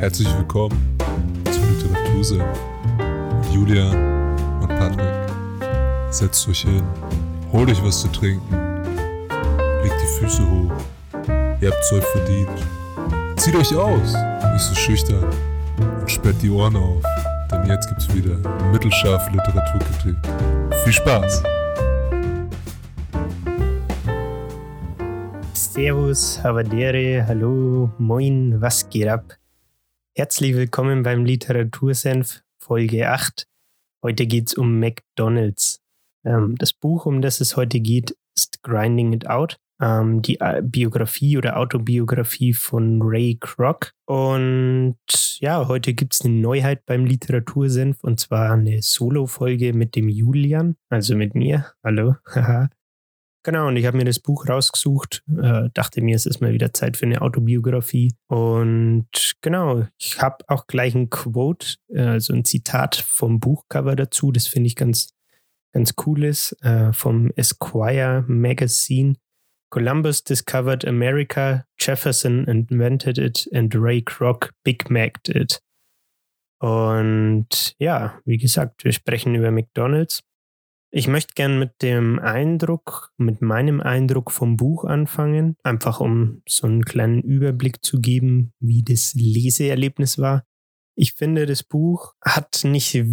Herzlich willkommen zum Literatursinn mit Julia und Patrick. Setzt euch hin, holt euch was zu trinken, legt die Füße hoch. Ihr habt Zeug verdient. Zieht euch aus, nicht so schüchtern und sperrt die Ohren auf, denn jetzt gibt's wieder mittelscharfe Literaturkritik. Viel Spaß! Servus, Havadere, hallo, moin, was geht ab? Herzlich willkommen beim Literatursenf Folge 8. Heute geht's um McDonalds. Ähm, das Buch, um das es heute geht, ist Grinding It Out. Ähm, die Biografie oder Autobiografie von Ray Kroc. Und ja, heute gibt's eine Neuheit beim Literatursenf und zwar eine Solo-Folge mit dem Julian, also mit mir. Hallo. Genau, und ich habe mir das Buch rausgesucht, äh, dachte mir, es ist mal wieder Zeit für eine Autobiografie. Und genau, ich habe auch gleich ein Quote, äh, so ein Zitat vom Buchcover dazu, das finde ich ganz, ganz cool ist, äh, vom Esquire Magazine. Columbus discovered America, Jefferson invented it and Ray Kroc Big Mac'd it. Und ja, wie gesagt, wir sprechen über McDonald's. Ich möchte gern mit dem Eindruck, mit meinem Eindruck vom Buch anfangen, einfach um so einen kleinen Überblick zu geben, wie das Leseerlebnis war. Ich finde, das Buch hat nicht,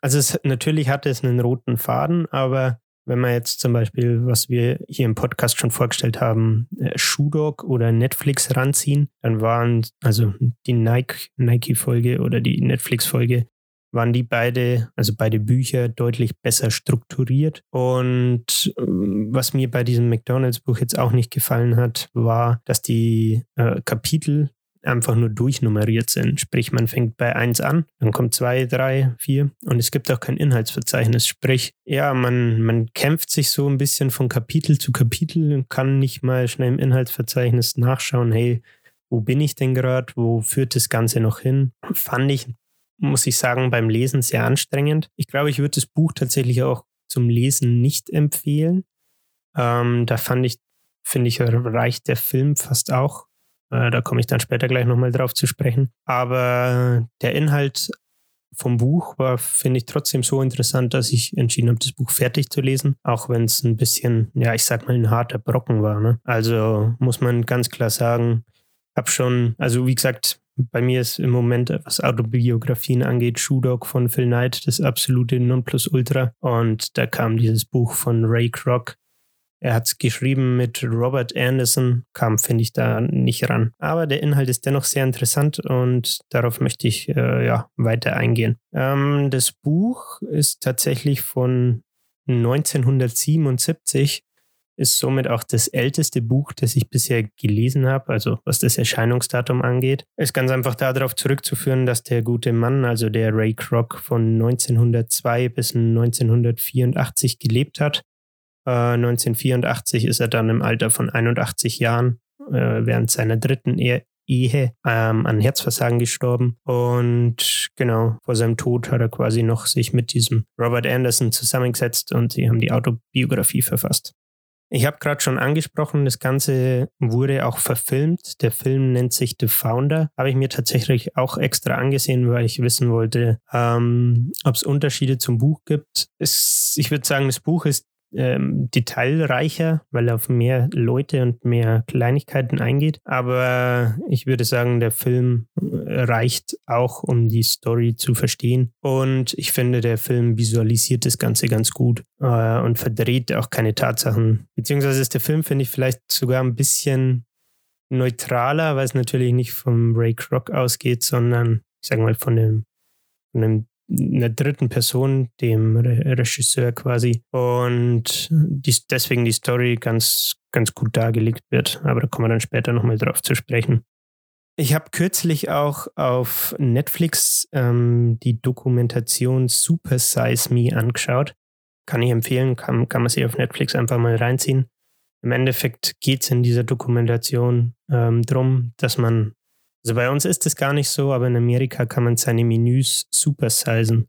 also es, natürlich hatte es einen roten Faden, aber wenn man jetzt zum Beispiel, was wir hier im Podcast schon vorgestellt haben, äh, Shoe oder Netflix ranziehen, dann waren also die Nike-Folge Nike oder die Netflix-Folge waren die beide, also beide Bücher, deutlich besser strukturiert. Und ähm, was mir bei diesem McDonalds-Buch jetzt auch nicht gefallen hat, war, dass die äh, Kapitel einfach nur durchnummeriert sind. Sprich, man fängt bei 1 an, dann kommt 2, 3, 4 und es gibt auch kein Inhaltsverzeichnis. Sprich, ja, man, man kämpft sich so ein bisschen von Kapitel zu Kapitel und kann nicht mal schnell im Inhaltsverzeichnis nachschauen, hey, wo bin ich denn gerade? Wo führt das Ganze noch hin? Fand ich muss ich sagen, beim Lesen sehr anstrengend. Ich glaube, ich würde das Buch tatsächlich auch zum Lesen nicht empfehlen. Ähm, da fand ich, finde ich, reicht der Film fast auch. Äh, da komme ich dann später gleich nochmal drauf zu sprechen. Aber der Inhalt vom Buch war, finde ich, trotzdem so interessant, dass ich entschieden habe, das Buch fertig zu lesen, auch wenn es ein bisschen, ja, ich sag mal, ein harter Brocken war. Ne? Also muss man ganz klar sagen, habe schon, also wie gesagt, bei mir ist im Moment, was Autobiografien angeht, Shoe Dog von Phil Knight das absolute Nonplusultra. Und da kam dieses Buch von Ray Kroc. Er hat es geschrieben mit Robert Anderson, kam, finde ich, da nicht ran. Aber der Inhalt ist dennoch sehr interessant und darauf möchte ich äh, ja, weiter eingehen. Ähm, das Buch ist tatsächlich von 1977 ist somit auch das älteste Buch, das ich bisher gelesen habe, also was das Erscheinungsdatum angeht. Ist ganz einfach darauf zurückzuführen, dass der gute Mann, also der Ray Kroc, von 1902 bis 1984 gelebt hat. Äh, 1984 ist er dann im Alter von 81 Jahren äh, während seiner dritten Ehe Ehe ähm, an Herzversagen gestorben. Und genau, vor seinem Tod hat er quasi noch sich mit diesem Robert Anderson zusammengesetzt und sie haben die Autobiografie verfasst. Ich habe gerade schon angesprochen, das Ganze wurde auch verfilmt. Der Film nennt sich The Founder. Habe ich mir tatsächlich auch extra angesehen, weil ich wissen wollte, ähm, ob es Unterschiede zum Buch gibt. Es, ich würde sagen, das Buch ist ähm, detailreicher, weil er auf mehr Leute und mehr Kleinigkeiten eingeht. Aber ich würde sagen, der Film reicht auch, um die Story zu verstehen. Und ich finde, der Film visualisiert das Ganze ganz gut äh, und verdreht auch keine Tatsachen. Beziehungsweise ist der Film, finde ich, vielleicht sogar ein bisschen neutraler, weil es natürlich nicht vom Ray Kroc ausgeht, sondern ich sage mal von dem, von dem einer dritten Person, dem Re Regisseur quasi. Und die, deswegen die Story ganz, ganz gut dargelegt wird. Aber da kommen wir dann später nochmal drauf zu sprechen. Ich habe kürzlich auch auf Netflix ähm, die Dokumentation Super Size Me angeschaut. Kann ich empfehlen, kann, kann man sich auf Netflix einfach mal reinziehen. Im Endeffekt geht es in dieser Dokumentation ähm, darum, dass man also bei uns ist es gar nicht so, aber in Amerika kann man seine Menüs supersizen.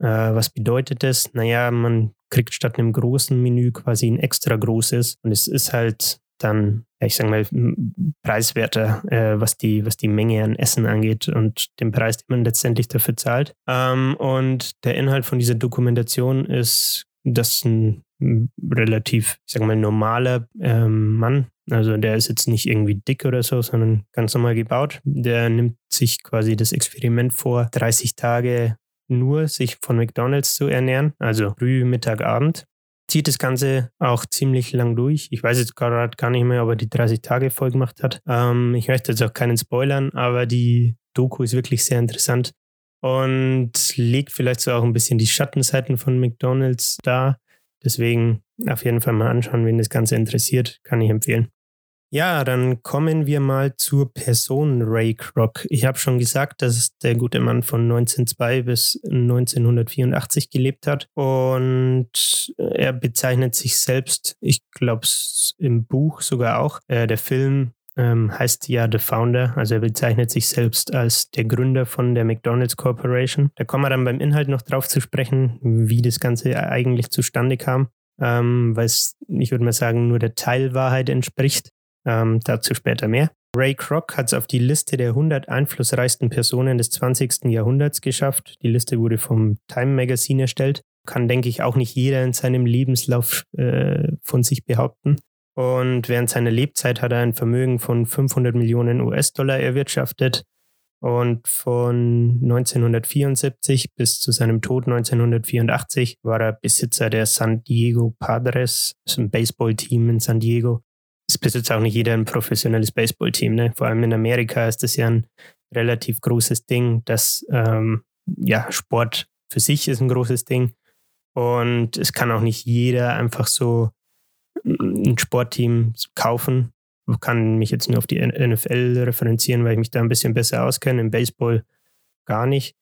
Äh, was bedeutet das? Naja, man kriegt statt einem großen Menü quasi ein extra großes und es ist halt dann, ich sage mal, preiswerter, äh, was, die, was die Menge an Essen angeht und den Preis, den man letztendlich dafür zahlt. Ähm, und der Inhalt von dieser Dokumentation ist, dass ein relativ, ich sage mal, normaler ähm, Mann, also der ist jetzt nicht irgendwie dick oder so, sondern ganz normal gebaut, der nimmt sich quasi das Experiment vor, 30 Tage nur sich von McDonald's zu ernähren, also früh, Mittag, Abend zieht das Ganze auch ziemlich lang durch. Ich weiß jetzt gerade gar nicht mehr, ob er die 30 Tage voll gemacht hat. Ähm, ich möchte jetzt auch keinen spoilern, aber die Doku ist wirklich sehr interessant und legt vielleicht so auch ein bisschen die Schattenseiten von McDonald's dar. Deswegen auf jeden Fall mal anschauen, wen das Ganze interessiert, kann ich empfehlen. Ja, dann kommen wir mal zur Person Ray Kroc. Ich habe schon gesagt, dass der gute Mann von 1902 bis 1984 gelebt hat und er bezeichnet sich selbst, ich glaube es im Buch sogar auch, äh, der Film ähm, heißt ja The Founder, also er bezeichnet sich selbst als der Gründer von der McDonald's Corporation. Da kommen wir dann beim Inhalt noch drauf zu sprechen, wie das Ganze eigentlich zustande kam, ähm, weil es, ich würde mal sagen, nur der Teilwahrheit entspricht. Ähm, dazu später mehr. Ray Kroc hat es auf die Liste der 100 einflussreichsten Personen des 20. Jahrhunderts geschafft. Die Liste wurde vom Time Magazine erstellt. Kann, denke ich, auch nicht jeder in seinem Lebenslauf äh, von sich behaupten. Und während seiner Lebzeit hat er ein Vermögen von 500 Millionen US-Dollar erwirtschaftet. Und von 1974 bis zu seinem Tod 1984 war er Besitzer der San Diego Padres, das ist ein Baseballteam in San Diego es besitzt auch nicht jeder ein professionelles Baseballteam. Ne? Vor allem in Amerika ist das ja ein relativ großes Ding, dass ähm, ja, Sport für sich ist ein großes Ding. Und es kann auch nicht jeder einfach so ein Sportteam kaufen. Ich kann mich jetzt nur auf die NFL referenzieren, weil ich mich da ein bisschen besser auskenne. Im Baseball gar nicht.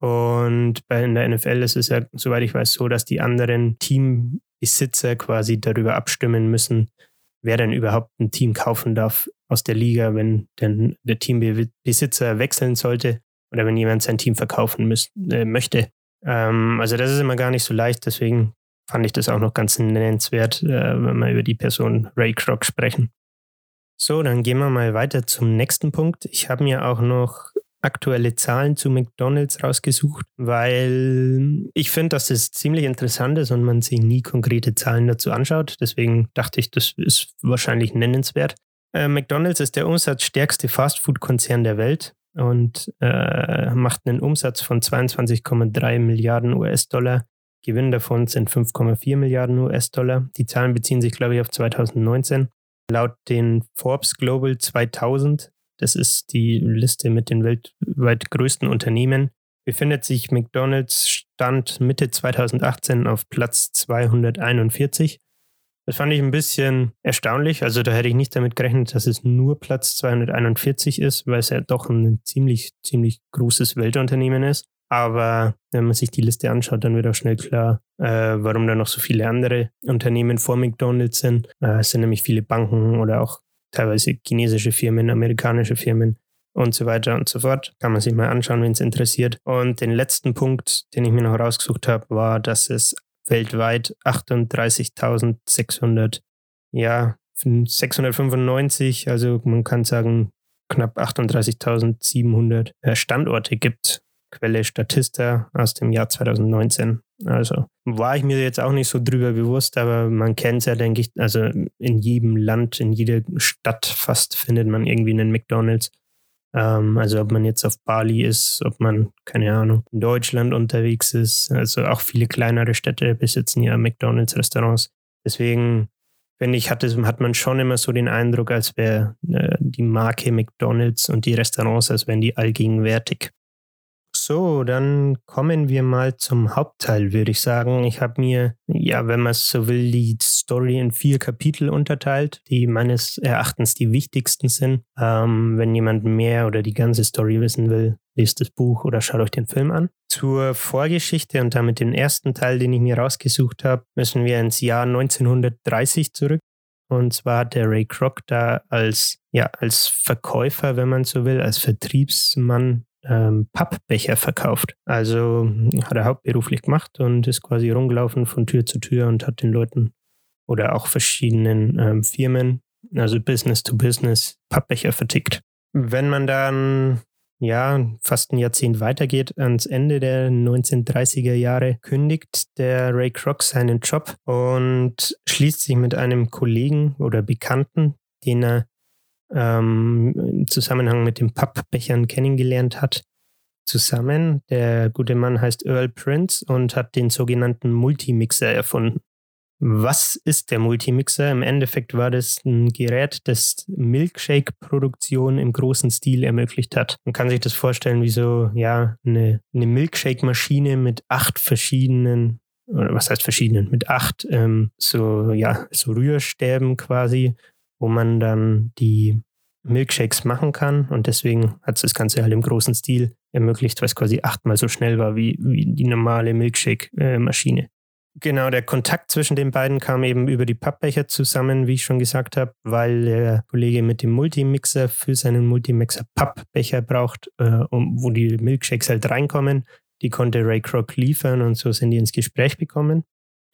Und bei in der NFL ist es ja, soweit ich weiß, so, dass die anderen Teambesitzer quasi darüber abstimmen müssen, wer denn überhaupt ein Team kaufen darf aus der Liga, wenn denn der Teambesitzer wechseln sollte oder wenn jemand sein Team verkaufen müß, äh, möchte. Ähm, also das ist immer gar nicht so leicht, deswegen fand ich das auch noch ganz nennenswert, äh, wenn wir über die Person Ray Kroc sprechen. So, dann gehen wir mal weiter zum nächsten Punkt. Ich habe mir auch noch aktuelle Zahlen zu McDonald's rausgesucht, weil ich finde, dass es ziemlich interessant ist und man sich nie konkrete Zahlen dazu anschaut. Deswegen dachte ich, das ist wahrscheinlich nennenswert. Äh, McDonald's ist der umsatzstärkste Fastfood-Konzern der Welt und äh, macht einen Umsatz von 22,3 Milliarden US-Dollar. Gewinn davon sind 5,4 Milliarden US-Dollar. Die Zahlen beziehen sich, glaube ich, auf 2019. Laut den Forbes Global 2000 das ist die Liste mit den weltweit größten Unternehmen. Befindet sich McDonald's Stand Mitte 2018 auf Platz 241. Das fand ich ein bisschen erstaunlich. Also da hätte ich nicht damit gerechnet, dass es nur Platz 241 ist, weil es ja doch ein ziemlich, ziemlich großes Weltunternehmen ist. Aber wenn man sich die Liste anschaut, dann wird auch schnell klar, äh, warum da noch so viele andere Unternehmen vor McDonald's sind. Äh, es sind nämlich viele Banken oder auch teilweise chinesische Firmen, amerikanische Firmen und so weiter und so fort. Kann man sich mal anschauen, wenn es interessiert. Und den letzten Punkt, den ich mir noch rausgesucht habe, war, dass es weltweit 38.600, ja, 695, also man kann sagen knapp 38.700 äh, Standorte gibt. Quelle Statista aus dem Jahr 2019. Also war ich mir jetzt auch nicht so drüber bewusst, aber man kennt es ja, denke ich, also in jedem Land, in jeder Stadt fast findet man irgendwie einen McDonalds. Ähm, also ob man jetzt auf Bali ist, ob man, keine Ahnung, in Deutschland unterwegs ist. Also auch viele kleinere Städte besitzen ja McDonalds-Restaurants. Deswegen finde ich, hat, hat man schon immer so den Eindruck, als wäre äh, die Marke McDonalds und die Restaurants, als wären die allgegenwärtig. So, dann kommen wir mal zum Hauptteil, würde ich sagen. Ich habe mir, ja, wenn man es so will, die Story in vier Kapitel unterteilt, die meines Erachtens die wichtigsten sind. Ähm, wenn jemand mehr oder die ganze Story wissen will, lest das Buch oder schaut euch den Film an. Zur Vorgeschichte und damit den ersten Teil, den ich mir rausgesucht habe, müssen wir ins Jahr 1930 zurück. Und zwar hat der Ray Kroc da als, ja, als Verkäufer, wenn man so will, als Vertriebsmann ähm, Pappbecher verkauft. Also hat er hauptberuflich gemacht und ist quasi rumgelaufen von Tür zu Tür und hat den Leuten oder auch verschiedenen ähm, Firmen also Business to Business, Pappbecher vertickt. Wenn man dann ja, fast ein Jahrzehnt weitergeht, ans Ende der 1930er Jahre, kündigt der Ray Kroc seinen Job und schließt sich mit einem Kollegen oder Bekannten, den er ähm, im Zusammenhang mit den Pappbechern kennengelernt hat, zusammen. Der gute Mann heißt Earl Prince und hat den sogenannten Multimixer erfunden. Was ist der Multimixer? Im Endeffekt war das ein Gerät, das Milkshake-Produktion im großen Stil ermöglicht hat. Man kann sich das vorstellen wie so, ja, eine, eine Milkshake-Maschine mit acht verschiedenen, oder was heißt verschiedenen, mit acht ähm, so, ja, so Rührstäben quasi, wo man dann die Milkshakes machen kann. Und deswegen hat es das Ganze halt im großen Stil ermöglicht, es quasi achtmal so schnell war wie, wie die normale Milkshake-Maschine. Genau, der Kontakt zwischen den beiden kam eben über die Pappbecher zusammen, wie ich schon gesagt habe, weil der Kollege mit dem Multimixer für seinen Multimixer Pappbecher braucht, äh, um, wo die Milkshakes halt reinkommen. Die konnte Ray Kroc liefern und so sind die ins Gespräch bekommen.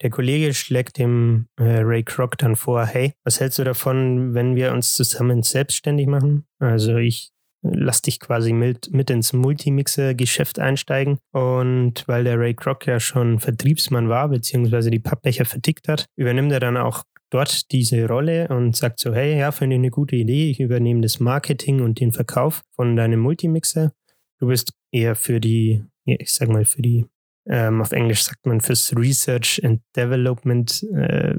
Der Kollege schlägt dem äh, Ray Kroc dann vor, hey, was hältst du davon, wenn wir uns zusammen selbstständig machen? Also ich lass dich quasi mit, mit ins Multimixer-Geschäft einsteigen. Und weil der Ray Kroc ja schon Vertriebsmann war, beziehungsweise die Pappbecher vertickt hat, übernimmt er dann auch dort diese Rolle und sagt so, hey, ja, finde ich eine gute Idee, ich übernehme das Marketing und den Verkauf von deinem Multimixer. Du bist eher für die, ich sag mal, für die, ähm, auf Englisch sagt man fürs Research and Development äh,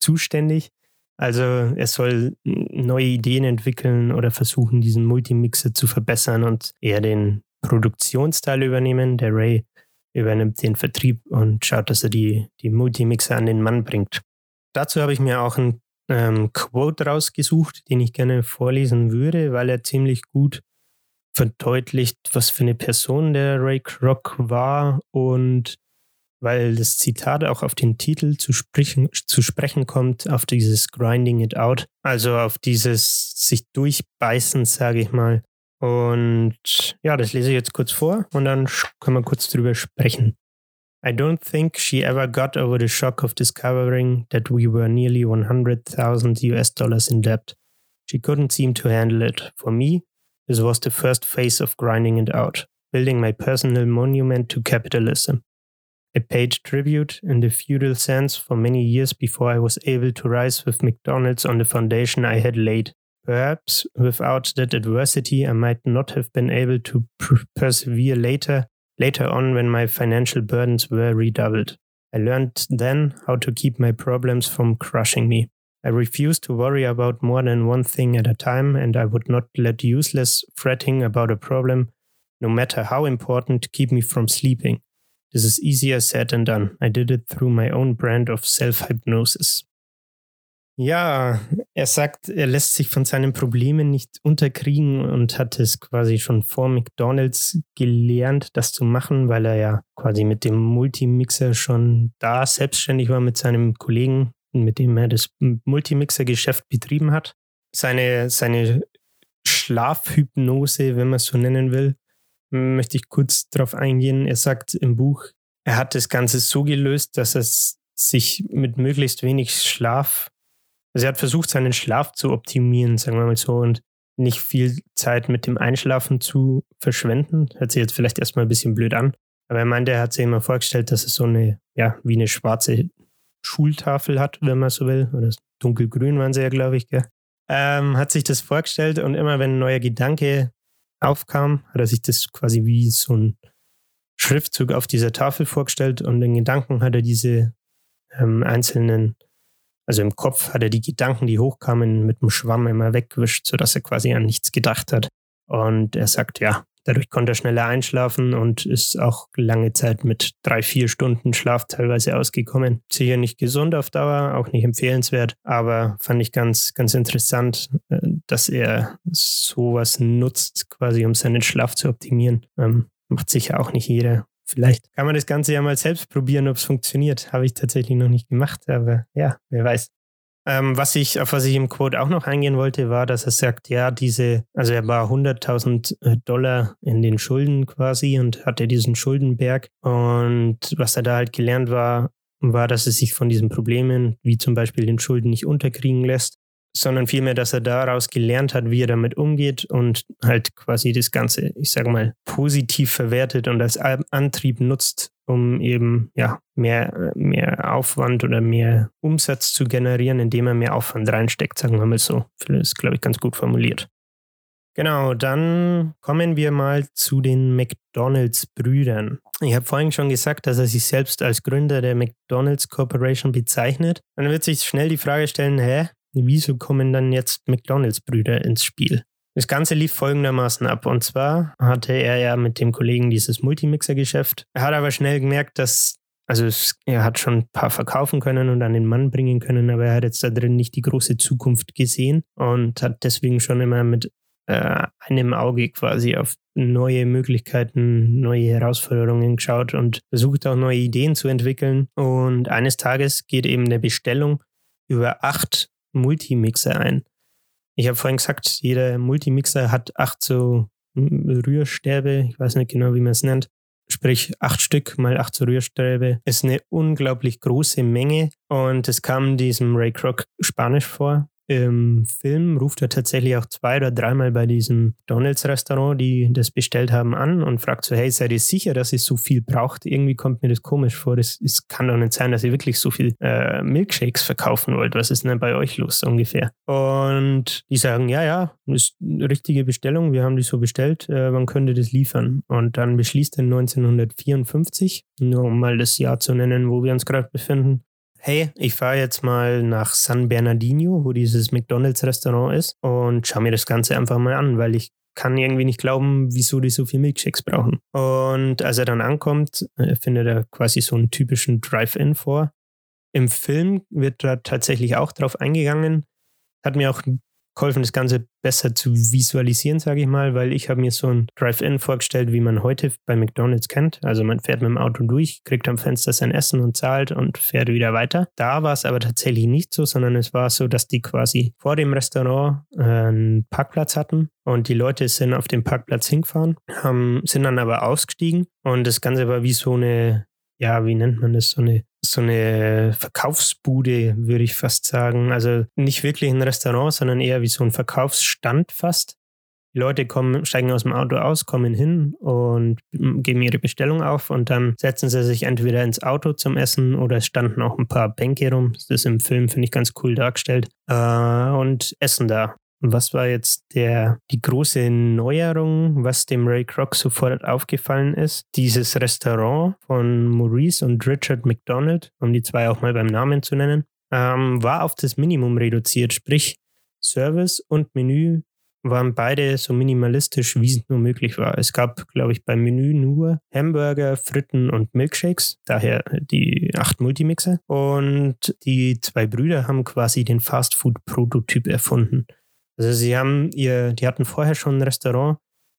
zuständig. Also er soll neue Ideen entwickeln oder versuchen, diesen Multimixer zu verbessern und eher den Produktionsteil übernehmen. Der Ray übernimmt den Vertrieb und schaut, dass er die, die Multimixer an den Mann bringt. Dazu habe ich mir auch ein ähm, Quote rausgesucht, den ich gerne vorlesen würde, weil er ziemlich gut verdeutlicht, was für eine Person der Ray Kroc war und weil das Zitat auch auf den Titel zu sprechen, zu sprechen kommt, auf dieses Grinding it out, also auf dieses sich durchbeißen, sage ich mal. Und ja, das lese ich jetzt kurz vor und dann können wir kurz drüber sprechen. I don't think she ever got over the shock of discovering that we were nearly 100,000 US dollars in debt. She couldn't seem to handle it. For me, this was the first phase of grinding it out, building my personal monument to capitalism. I paid tribute in the feudal sense for many years before I was able to rise with McDonald's on the foundation I had laid. Perhaps without that adversity, I might not have been able to persevere later, later on when my financial burdens were redoubled. I learned then how to keep my problems from crushing me. I refused to worry about more than one thing at a time, and I would not let useless fretting about a problem, no matter how important, keep me from sleeping. This is easier said than done. I did it through my own brand of self-hypnosis. Ja, er sagt, er lässt sich von seinen Problemen nicht unterkriegen und hat es quasi schon vor McDonald's gelernt, das zu machen, weil er ja quasi mit dem Multimixer schon da selbstständig war mit seinem Kollegen, mit dem er das Multimixer-Geschäft betrieben hat. Seine, seine Schlafhypnose, wenn man es so nennen will, möchte ich kurz darauf eingehen. Er sagt im Buch, er hat das Ganze so gelöst, dass er sich mit möglichst wenig Schlaf, also er hat versucht, seinen Schlaf zu optimieren, sagen wir mal so, und nicht viel Zeit mit dem Einschlafen zu verschwenden. Hört sich jetzt vielleicht erstmal ein bisschen blöd an. Aber er meinte, er hat sich immer vorgestellt, dass es so eine, ja, wie eine schwarze Schultafel hat, wenn man so will. Oder dunkelgrün waren sie ja, glaube ich? Ähm, hat sich das vorgestellt und immer wenn ein neuer Gedanke aufkam, hat er sich das quasi wie so ein Schriftzug auf dieser Tafel vorgestellt und in Gedanken hat er diese ähm, einzelnen, also im Kopf hat er die Gedanken, die hochkamen, mit dem Schwamm immer weggewischt, sodass er quasi an nichts gedacht hat. Und er sagt, ja, dadurch konnte er schneller einschlafen und ist auch lange Zeit mit drei, vier Stunden Schlaf teilweise ausgekommen. Sicher nicht gesund auf Dauer, auch nicht empfehlenswert, aber fand ich ganz, ganz interessant, äh, dass er sowas nutzt, quasi um seinen Schlaf zu optimieren. Ähm, Macht sicher auch nicht jeder. Vielleicht kann man das Ganze ja mal selbst probieren, ob es funktioniert. Habe ich tatsächlich noch nicht gemacht, aber ja, wer weiß. Ähm, was ich, auf was ich im Quote auch noch eingehen wollte, war, dass er sagt, ja, diese, also er war 100.000 äh, Dollar in den Schulden quasi und hatte diesen Schuldenberg. Und was er da halt gelernt war, war, dass er sich von diesen Problemen, wie zum Beispiel den Schulden, nicht unterkriegen lässt, sondern vielmehr, dass er daraus gelernt hat, wie er damit umgeht und halt quasi das Ganze, ich sage mal, positiv verwertet und als Antrieb nutzt, um eben ja mehr, mehr Aufwand oder mehr Umsatz zu generieren, indem er mehr Aufwand reinsteckt, sagen wir mal so. Das ist, glaube ich, ganz gut formuliert. Genau, dann kommen wir mal zu den McDonalds-Brüdern. Ich habe vorhin schon gesagt, dass er sich selbst als Gründer der McDonalds Corporation bezeichnet. Dann wird sich schnell die Frage stellen, hä, wieso kommen dann jetzt McDonalds-Brüder ins Spiel? Das Ganze lief folgendermaßen ab. Und zwar hatte er ja mit dem Kollegen dieses Multimixer-Geschäft. Er hat aber schnell gemerkt, dass, also es, er hat schon ein paar verkaufen können und an den Mann bringen können, aber er hat jetzt da drin nicht die große Zukunft gesehen und hat deswegen schon immer mit äh, einem Auge quasi auf neue Möglichkeiten, neue Herausforderungen geschaut und versucht auch neue Ideen zu entwickeln. Und eines Tages geht eben eine Bestellung über acht Multimixer ein. Ich habe vorhin gesagt, jeder Multimixer hat acht so Rührstäbe, ich weiß nicht genau, wie man es nennt. Sprich, acht Stück mal acht so Rührstäbe ist eine unglaublich große Menge. Und es kam diesem Ray Kroc Spanisch vor im Film ruft er tatsächlich auch zwei oder dreimal bei diesem Donalds-Restaurant, die das bestellt haben, an und fragt so, hey, seid ihr sicher, dass ihr so viel braucht? Irgendwie kommt mir das komisch vor. Das, das kann doch nicht sein, dass ihr wirklich so viel äh, Milkshakes verkaufen wollt. Was ist denn bei euch los ungefähr? Und die sagen, ja, ja, ist eine richtige Bestellung. Wir haben die so bestellt. Äh, wann könnt ihr das liefern? Und dann beschließt er 1954, nur um mal das Jahr zu nennen, wo wir uns gerade befinden, hey, ich fahre jetzt mal nach San Bernardino, wo dieses McDonald's-Restaurant ist, und schaue mir das Ganze einfach mal an, weil ich kann irgendwie nicht glauben, wieso die so viel Milkshakes brauchen. Und als er dann ankommt, äh, findet er quasi so einen typischen Drive-In vor. Im Film wird da tatsächlich auch drauf eingegangen. Hat mir auch geholfen, das Ganze besser zu visualisieren, sage ich mal, weil ich habe mir so ein Drive-In vorgestellt, wie man heute bei McDonald's kennt. Also man fährt mit dem Auto durch, kriegt am Fenster sein Essen und zahlt und fährt wieder weiter. Da war es aber tatsächlich nicht so, sondern es war so, dass die quasi vor dem Restaurant äh, einen Parkplatz hatten und die Leute sind auf dem Parkplatz hingefahren, haben, sind dann aber ausgestiegen und das Ganze war wie so eine ja, wie nennt man das, so eine so eine Verkaufsbude, würde ich fast sagen. Also nicht wirklich ein Restaurant, sondern eher wie so ein Verkaufsstand fast. Die Leute kommen, steigen aus dem Auto aus, kommen hin und geben ihre Bestellung auf und dann setzen sie sich entweder ins Auto zum Essen oder es standen auch ein paar Bänke rum. Das ist im Film, finde ich, ganz cool dargestellt. Äh, und essen da. Was war jetzt der, die große Neuerung, was dem Ray Kroc sofort aufgefallen ist? Dieses Restaurant von Maurice und Richard McDonald, um die zwei auch mal beim Namen zu nennen, ähm, war auf das Minimum reduziert. Sprich, Service und Menü waren beide so minimalistisch, wie es nur möglich war. Es gab, glaube ich, beim Menü nur Hamburger, Fritten und Milkshakes, daher die acht Multimixer. Und die zwei Brüder haben quasi den Fastfood-Prototyp erfunden. Also sie haben ihr, die hatten vorher schon ein Restaurant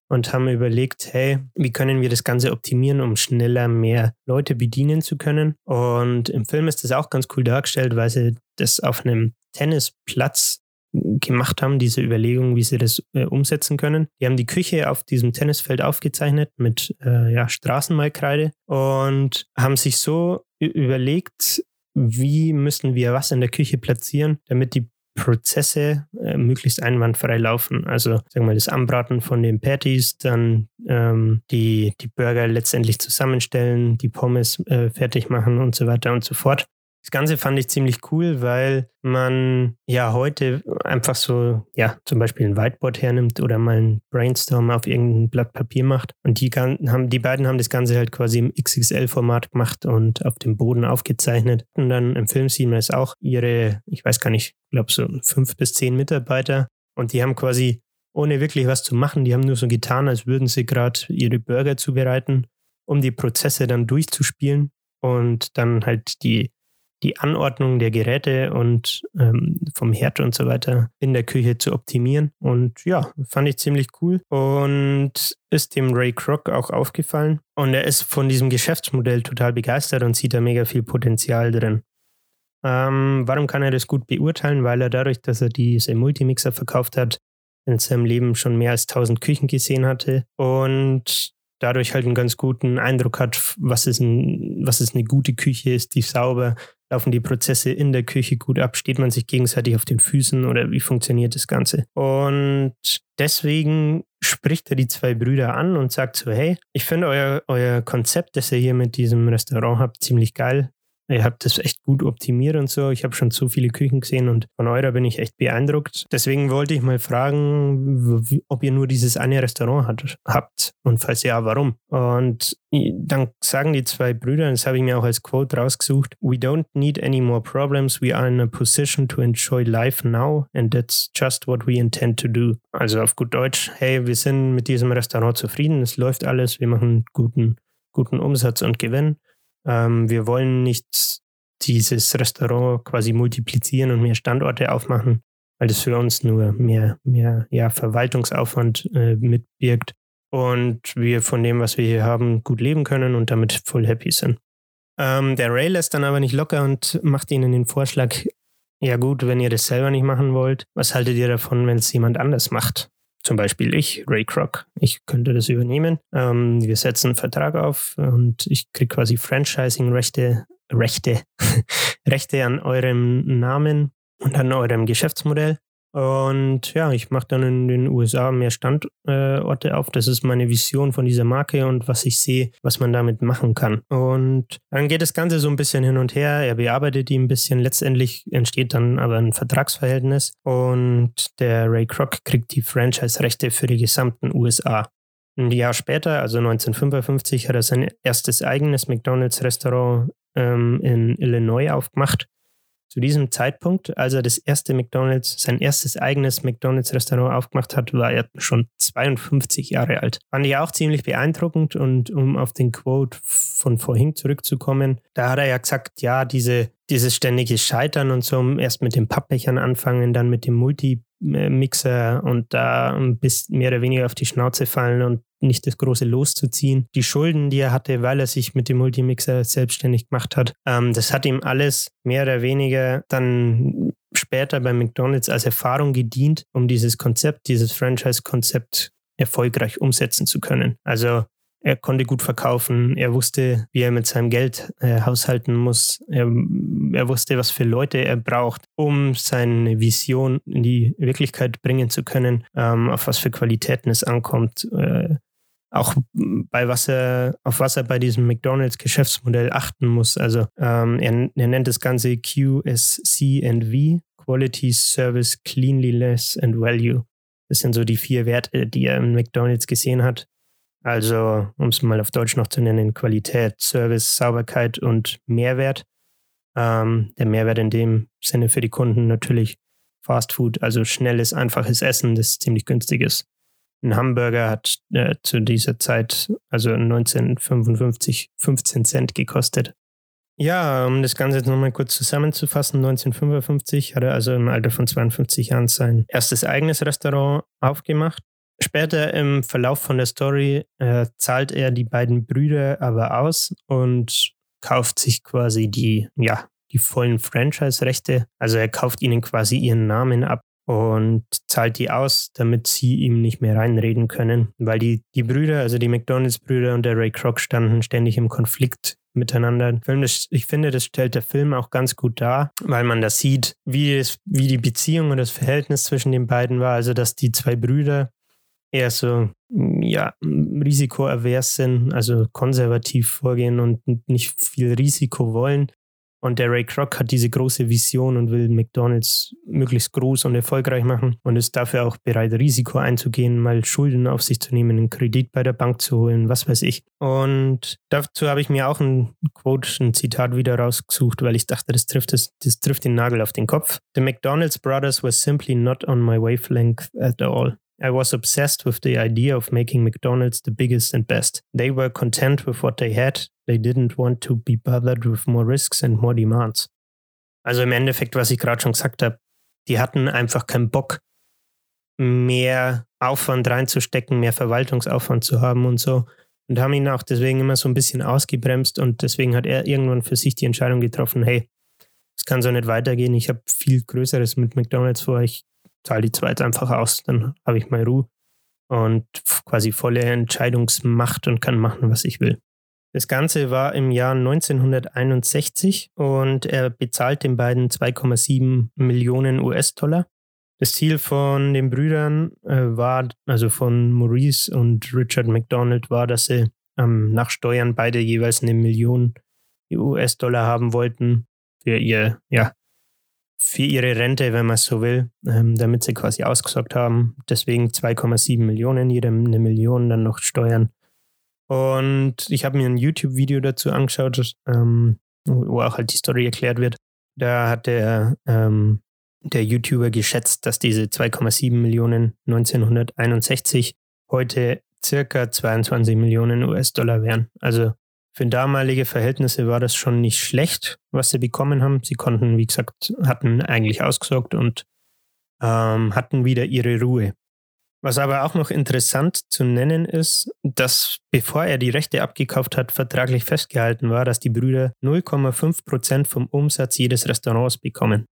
und haben überlegt, hey, wie können wir das Ganze optimieren, um schneller mehr Leute bedienen zu können. Und im Film ist das auch ganz cool dargestellt, weil sie das auf einem Tennisplatz gemacht haben, diese Überlegung, wie sie das äh, umsetzen können. Die haben die Küche auf diesem Tennisfeld aufgezeichnet mit äh, ja, Straßenmalkreide und haben sich so überlegt, wie müssen wir was in der Küche platzieren, damit die Prozesse äh, möglichst einwandfrei laufen. Also sagen wir mal das Anbraten von den Patties, dann ähm, die, die Burger letztendlich zusammenstellen, die Pommes äh, fertig machen und so weiter und so fort. Das Ganze fand ich ziemlich cool, weil man ja heute einfach so, ja, zum Beispiel ein Whiteboard hernimmt oder mal ein Brainstorm auf irgendein Blatt Papier macht. Und die, haben, die beiden haben das Ganze halt quasi im XXL-Format gemacht und auf dem Boden aufgezeichnet. Und dann im Film sehen wir es auch, ihre, ich weiß gar nicht, ich glaube so fünf bis zehn Mitarbeiter. Und die haben quasi, ohne wirklich was zu machen, die haben nur so getan, als würden sie gerade ihre Burger zubereiten, um die Prozesse dann durchzuspielen und dann halt die die Anordnung der Geräte und ähm, vom Herd und so weiter in der Küche zu optimieren. Und ja, fand ich ziemlich cool und ist dem Ray Kroc auch aufgefallen. Und er ist von diesem Geschäftsmodell total begeistert und sieht da mega viel Potenzial drin. Ähm, warum kann er das gut beurteilen? Weil er dadurch, dass er diese Multimixer verkauft hat, in seinem Leben schon mehr als 1000 Küchen gesehen hatte und dadurch halt einen ganz guten Eindruck hat, was ist, ein, was ist eine gute Küche, ist die sauber, laufen die Prozesse in der Küche gut ab, steht man sich gegenseitig auf den Füßen oder wie funktioniert das Ganze? Und deswegen spricht er die zwei Brüder an und sagt so, hey, ich finde euer, euer Konzept, das ihr hier mit diesem Restaurant habt, ziemlich geil. Ihr habt das echt gut optimiert und so. Ich habe schon so viele Küchen gesehen und von eurer bin ich echt beeindruckt. Deswegen wollte ich mal fragen, ob ihr nur dieses eine Restaurant hat, habt und falls ja, warum. Und dann sagen die zwei Brüder, das habe ich mir auch als Quote rausgesucht, We don't need any more problems. We are in a position to enjoy life now and that's just what we intend to do. Also auf gut Deutsch, hey, wir sind mit diesem Restaurant zufrieden, es läuft alles, wir machen guten, guten Umsatz und Gewinn ähm, wir wollen nicht dieses Restaurant quasi multiplizieren und mehr Standorte aufmachen, weil das für uns nur mehr, mehr ja, Verwaltungsaufwand äh, mitbirgt und wir von dem, was wir hier haben, gut leben können und damit voll happy sind. Ähm, der Ray lässt dann aber nicht locker und macht ihnen den Vorschlag, ja gut, wenn ihr das selber nicht machen wollt, was haltet ihr davon, wenn es jemand anders macht? Zum Beispiel ich, Ray Kroc. Ich könnte das übernehmen. Ähm, wir setzen einen Vertrag auf und ich kriege quasi Franchising-Rechte, Rechte, Rechte an eurem Namen und an eurem Geschäftsmodell. Und ja, ich mache dann in den USA mehr Standorte auf. Das ist meine Vision von dieser Marke und was ich sehe, was man damit machen kann. Und dann geht das Ganze so ein bisschen hin und her. Er bearbeitet die ein bisschen. Letztendlich entsteht dann aber ein Vertragsverhältnis und der Ray Kroc kriegt die Franchise-Rechte für die gesamten USA. Ein Jahr später, also 1955, hat er sein erstes eigenes McDonald's-Restaurant ähm, in Illinois aufgemacht zu diesem Zeitpunkt, als er das erste McDonald's, sein erstes eigenes McDonald's-Restaurant aufgemacht hat, war er schon 52 Jahre alt. Fand ich auch ziemlich beeindruckend und um auf den Quote von vorhin zurückzukommen, da hat er ja gesagt, ja, diese, dieses ständige Scheitern und so, erst mit den Pappbechern anfangen, dann mit dem Multimixer und da ein bisschen mehr oder weniger auf die Schnauze fallen und nicht das große loszuziehen. Die Schulden, die er hatte, weil er sich mit dem Multimixer selbstständig gemacht hat, ähm, das hat ihm alles mehr oder weniger dann später bei McDonald's als Erfahrung gedient, um dieses Konzept, dieses Franchise-Konzept erfolgreich umsetzen zu können. Also er konnte gut verkaufen, er wusste, wie er mit seinem Geld äh, haushalten muss, er, er, wusste, was für Leute er braucht, um seine Vision in die Wirklichkeit bringen zu können, ähm, auf was für Qualitäten es ankommt. Äh, auch bei was er, auf was er bei diesem McDonalds-Geschäftsmodell achten muss. Also ähm, er, er, nennt das Ganze QSC&V, Quality, Service, Cleanliness and Value. Das sind so die vier Werte, die er in McDonalds gesehen hat. Also, um es mal auf Deutsch noch zu nennen, Qualität, Service, Sauberkeit und Mehrwert. Ähm, der Mehrwert in dem Sinne für die Kunden natürlich Fast Food, also schnelles, einfaches Essen, das ziemlich günstig ist. Ein Hamburger hat äh, zu dieser Zeit, also 1955, 15 Cent gekostet. Ja, um das Ganze jetzt nochmal kurz zusammenzufassen, 1955 hat er also im Alter von 52 Jahren sein erstes eigenes Restaurant aufgemacht. Später im Verlauf von der Story äh, zahlt er die beiden Brüder aber aus und kauft sich quasi die, ja, die vollen Franchise-Rechte. Also er kauft ihnen quasi ihren Namen ab und zahlt die aus, damit sie ihm nicht mehr reinreden können, weil die, die Brüder, also die McDonalds-Brüder und der Ray Kroc standen ständig im Konflikt miteinander. Ich finde, das stellt der Film auch ganz gut dar, weil man da sieht, wie, es, wie die Beziehung und das Verhältnis zwischen den beiden war. Also, dass die zwei Brüder eher so, ja, risikoavers sind, also konservativ vorgehen und nicht viel Risiko wollen. Und der Ray Kroc hat diese große Vision und will McDonalds möglichst groß und erfolgreich machen und ist dafür auch bereit, Risiko einzugehen, mal Schulden auf sich zu nehmen, einen Kredit bei der Bank zu holen, was weiß ich. Und dazu habe ich mir auch ein Quote, ein Zitat wieder rausgesucht, weil ich dachte, das trifft, das, das trifft den Nagel auf den Kopf. The McDonald's brothers were simply not on my wavelength at all. I was obsessed with the idea of making McDonald's the biggest and best. They were content with what they had. They didn't want to be bothered with more risks and more demands. Also im Endeffekt, was ich gerade schon gesagt habe, die hatten einfach keinen Bock, mehr Aufwand reinzustecken, mehr Verwaltungsaufwand zu haben und so. Und haben ihn auch deswegen immer so ein bisschen ausgebremst und deswegen hat er irgendwann für sich die Entscheidung getroffen, hey, es kann so nicht weitergehen, ich habe viel Größeres mit McDonald's vor, ich zahle die zwei jetzt einfach aus, dann habe ich mal Ruhe. und quasi volle Entscheidungsmacht und kann machen, was ich will. Das Ganze war im Jahr 1961 und er bezahlt den beiden 2,7 Millionen US-Dollar. Das Ziel von den Brüdern äh, war, also von Maurice und Richard McDonald, war, dass sie ähm, nach Steuern beide jeweils eine Million US-Dollar haben wollten für ihr, ja, für ihre Rente, wenn man es so will, ähm, damit sie quasi ausgesorgt haben. Deswegen 2,7 Millionen, jedem eine Million, dann noch Steuern. Und ich habe mir ein YouTube-Video dazu angeschaut, ähm, wo auch halt die Story erklärt wird. Da hat der, ähm, der YouTuber geschätzt, dass diese 2,7 Millionen 1961 heute circa 22 Millionen US-Dollar wären. Also für damalige Verhältnisse war das schon nicht schlecht, was sie bekommen haben. Sie konnten, wie gesagt, hatten eigentlich ausgesorgt und ähm, hatten wieder ihre Ruhe. Was aber auch noch interessant zu nennen ist, dass bevor er die Rechte abgekauft hat, vertraglich festgehalten war, dass die Brüder 0,5 Prozent vom Umsatz jedes Restaurants bekommen.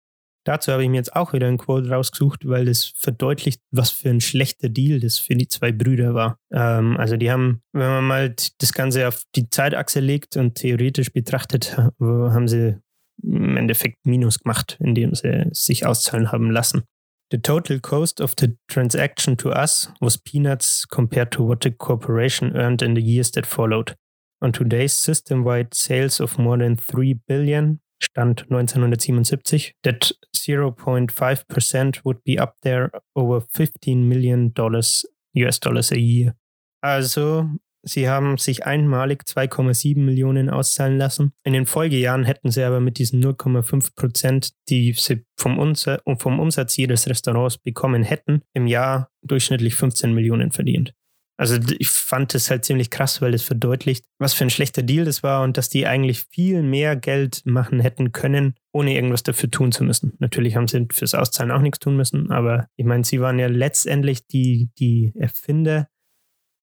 Dazu habe ich mir jetzt auch wieder ein Quote rausgesucht, weil das verdeutlicht, was für ein schlechter Deal das für die zwei Brüder war. Ähm, also die haben, wenn man mal das Ganze auf die Zeitachse legt und theoretisch betrachtet, haben sie im Endeffekt Minus gemacht, indem sie sich auszahlen haben lassen. The total cost of the transaction to us was peanuts compared to what the corporation earned in the years that followed. On today's system-wide sales of more than 3 billion, Stand 1977, that 0.5% would be up there over 15 million dollars, US dollars a year. Also, sie haben sich einmalig 2,7 Millionen auszahlen lassen. In den Folgejahren hätten sie aber mit diesen 0,5% die sie vom, Umsatz, vom Umsatz jedes Restaurants bekommen hätten, im Jahr durchschnittlich 15 Millionen verdient. Also ich fand es halt ziemlich krass, weil es verdeutlicht, was für ein schlechter Deal das war und dass die eigentlich viel mehr Geld machen hätten können, ohne irgendwas dafür tun zu müssen. Natürlich haben sie fürs Auszahlen auch nichts tun müssen, aber ich meine, sie waren ja letztendlich die, die Erfinder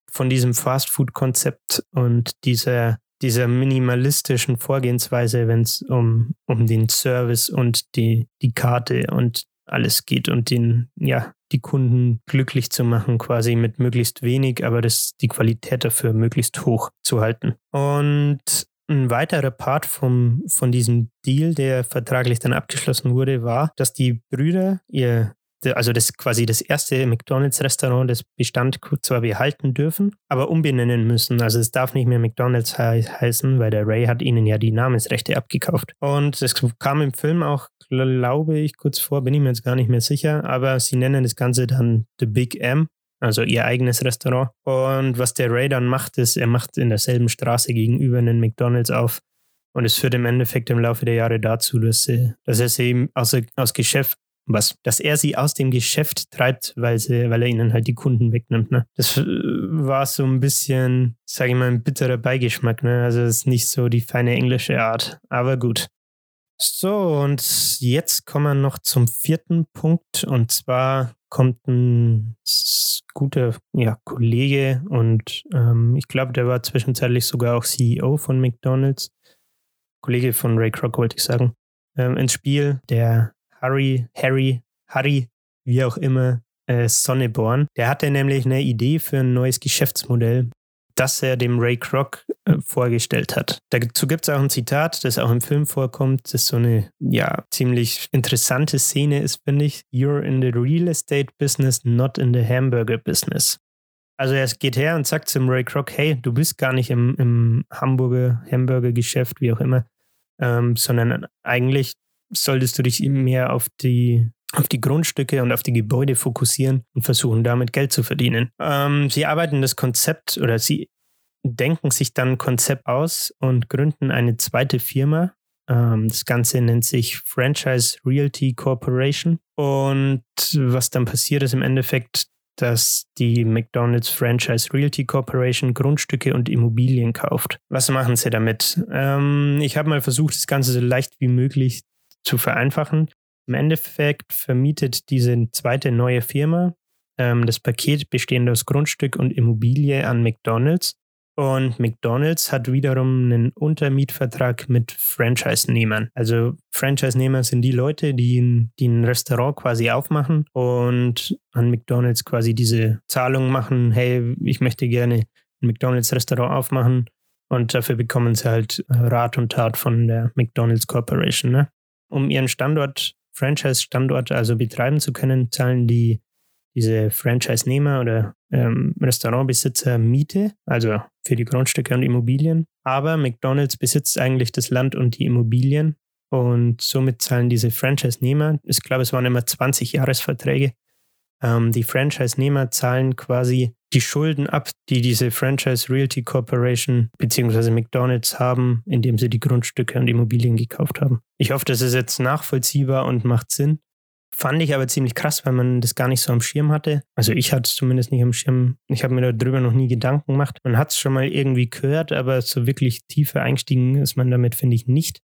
von diesem Fast-Food-Konzept und dieser, dieser minimalistischen Vorgehensweise, wenn es um, um den Service und die, die Karte und alles geht und den, ja, die Kunden glücklich zu machen, quasi mit möglichst wenig, aber das, die Qualität dafür möglichst hoch zu halten. Und ein weiterer Part vom, von diesem Deal, der vertraglich dann abgeschlossen wurde, war, dass die Brüder ihr also das quasi das erste McDonalds-Restaurant, das Bestand zwar behalten dürfen, aber umbenennen müssen. Also es darf nicht mehr McDonalds he heißen, weil der Ray hat ihnen ja die Namensrechte abgekauft. Und es kam im Film auch, glaube ich, kurz vor, bin ich mir jetzt gar nicht mehr sicher, aber sie nennen das Ganze dann The Big M. Also ihr eigenes Restaurant. Und was der Ray dann macht, ist, er macht in derselben Straße gegenüber einen McDonalds auf. Und es führt im Endeffekt im Laufe der Jahre dazu, dass, sie, dass er sie aus, aus Geschäft was, dass er sie aus dem Geschäft treibt, weil, sie, weil er ihnen halt die Kunden wegnimmt. Ne? Das äh, war so ein bisschen, sage ich mal, ein bitterer Beigeschmack. Ne? Also es ist nicht so die feine englische Art, aber gut. So, und jetzt kommen wir noch zum vierten Punkt. Und zwar kommt ein guter ja, Kollege und ähm, ich glaube, der war zwischenzeitlich sogar auch CEO von McDonald's. Kollege von Ray Kroc, wollte ich sagen, ähm, ins Spiel, der Harry, Harry, Harry, wie auch immer, äh, Sonneborn. Der hatte nämlich eine Idee für ein neues Geschäftsmodell, das er dem Ray Kroc äh, vorgestellt hat. Dazu gibt es auch ein Zitat, das auch im Film vorkommt, das so eine ja ziemlich interessante Szene ist, finde ich. You're in the real estate business, not in the hamburger business. Also er geht her und sagt zum Ray Kroc, hey, du bist gar nicht im, im Hamburger Hamburger-Geschäft, wie auch immer, ähm, sondern eigentlich solltest du dich mehr auf die auf die Grundstücke und auf die Gebäude fokussieren und versuchen, damit Geld zu verdienen. Ähm, sie arbeiten das Konzept oder sie denken sich dann ein Konzept aus und gründen eine zweite Firma. Ähm, das Ganze nennt sich Franchise Realty Corporation. Und was dann passiert ist im Endeffekt, dass die McDonald's Franchise Realty Corporation Grundstücke und Immobilien kauft. Was machen sie damit? Ähm, ich habe mal versucht, das Ganze so leicht wie möglich zu vereinfachen. Im Endeffekt vermietet diese zweite neue Firma ähm, das Paket bestehend aus Grundstück und Immobilie an McDonald's Und McDonald's hat wiederum einen Untermietvertrag mit Franchise-Nehmern. Also Franchise-Nehmer sind die Leute, die die ein Restaurant quasi aufmachen und an McDonald's quasi diese Zahlung machen, hey, ich möchte gerne ein McDonald's-Restaurant aufmachen. Und dafür bekommen sie halt Rat und Tat von der McDonald's Corporation. Ne? Um ihren Standort, Franchise-Standort also betreiben zu können, zahlen die diese Franchise-Nehmer oder ähm, Restaurantbesitzer Miete, also für die Grundstücke und Immobilien. Aber McDonald's besitzt eigentlich das Land und die Immobilien und somit zahlen diese Franchise-Nehmer, ich glaube, es waren immer 20 Jahresverträge, ähm, die Franchise-Nehmer zahlen quasi die Schulden ab, die diese Franchise Realty Corporation bzw. McDonald's haben, indem sie die Grundstücke und Immobilien gekauft haben. Ich hoffe, das ist jetzt nachvollziehbar und macht Sinn. Fand ich aber ziemlich krass, weil man das gar nicht so am Schirm hatte. Also ich hatte es zumindest nicht am Schirm. Ich habe mir darüber noch nie Gedanken gemacht. Man hat es schon mal irgendwie gehört, aber so wirklich tiefer eingestiegen ist man damit, finde ich, nicht.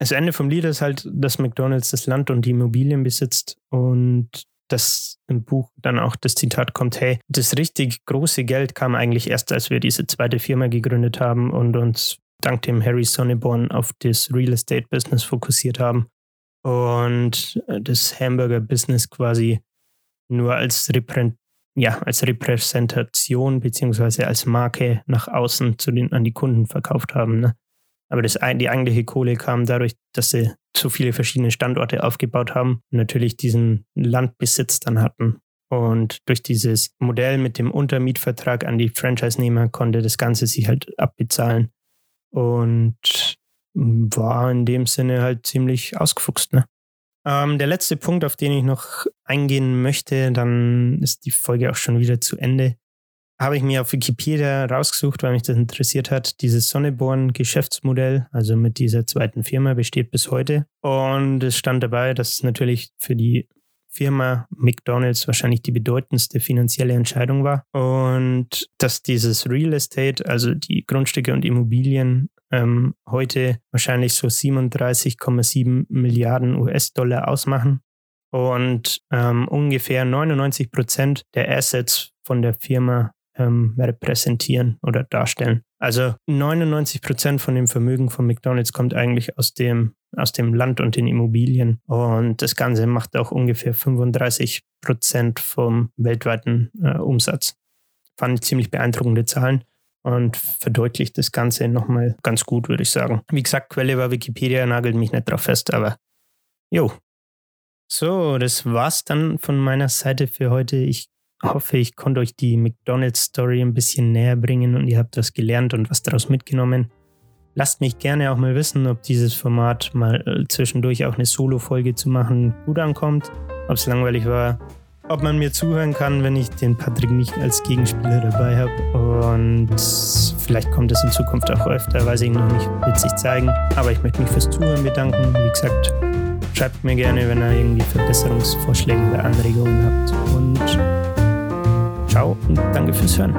Das Ende vom Lied ist halt, dass McDonalds das Land und die Immobilien besitzt und dass im Buch dann auch das Zitat kommt, hey, das richtig große Geld kam eigentlich erst, als wir diese zweite Firma gegründet haben und uns dank dem Harry Sonneborn auf das Real Estate Business fokussiert haben und äh, das Hamburger-Business quasi nur als, Reprä ja, als Repräsentation beziehungsweise als Marke nach außen zu den, an die Kunden verkauft haben. Ne? Aber das, die eigentliche Kohle kam dadurch, dass sie so viele verschiedene Standorte aufgebaut haben und natürlich diesen Landbesitz dann hatten. Und durch dieses Modell mit dem Untermietvertrag an die Franchise-Nehmer konnte das Ganze sich halt abbezahlen. Und war in dem Sinne halt ziemlich ausgefuchst. Ne? Ähm, der letzte Punkt, auf den ich noch eingehen möchte, dann ist die Folge auch schon wieder zu Ende. Habe ich mir auf Wikipedia rausgesucht, weil mich das interessiert hat. Dieses Sonneborn-Geschäftsmodell, also mit dieser zweiten Firma, besteht bis heute. Und es stand dabei, dass es natürlich für die Firma McDonald's wahrscheinlich die bedeutendste finanzielle Entscheidung war. Und dass dieses Real Estate, also die Grundstücke und Immobilien, ähm, heute wahrscheinlich so 37,7 Milliarden US-Dollar ausmachen und ähm, ungefähr 99 Prozent der Assets von der Firma ähm, repräsentieren oder darstellen. Also 99 Prozent von dem Vermögen von McDonald's kommt eigentlich aus dem, aus dem Land und den Immobilien. Und das Ganze macht auch ungefähr 35 Prozent vom weltweiten äh, Umsatz. Fand ich ziemlich beeindruckende Zahlen und verdeutlicht das Ganze nochmal ganz gut, würde ich sagen. Wie gesagt, Quelle war Wikipedia, nagelt mich nicht drauf fest, aber jo. So, das war's dann von meiner Seite für heute. Ich hoffe, ich konnte euch die McDonald's-Story ein bisschen näher bringen und ihr habt das gelernt und was daraus mitgenommen. Lasst mich gerne auch mal wissen, ob dieses Format mal äh, zwischendurch auch eine Solo-Folge zu machen gut ankommt, ob es langweilig war, ob man mir zuhören kann, wenn ich den Patrick nicht als Gegenspieler dabei habe. Und vielleicht kommt es in Zukunft auch öfter, weiß ich noch nicht, wird sich zeigen. Aber ich möchte mich fürs Zuhören bedanken. Wie gesagt, schreibt mir gerne, wenn ihr irgendwie Verbesserungsvorschläge oder Anregungen habt. Und ciao und danke fürs Hören.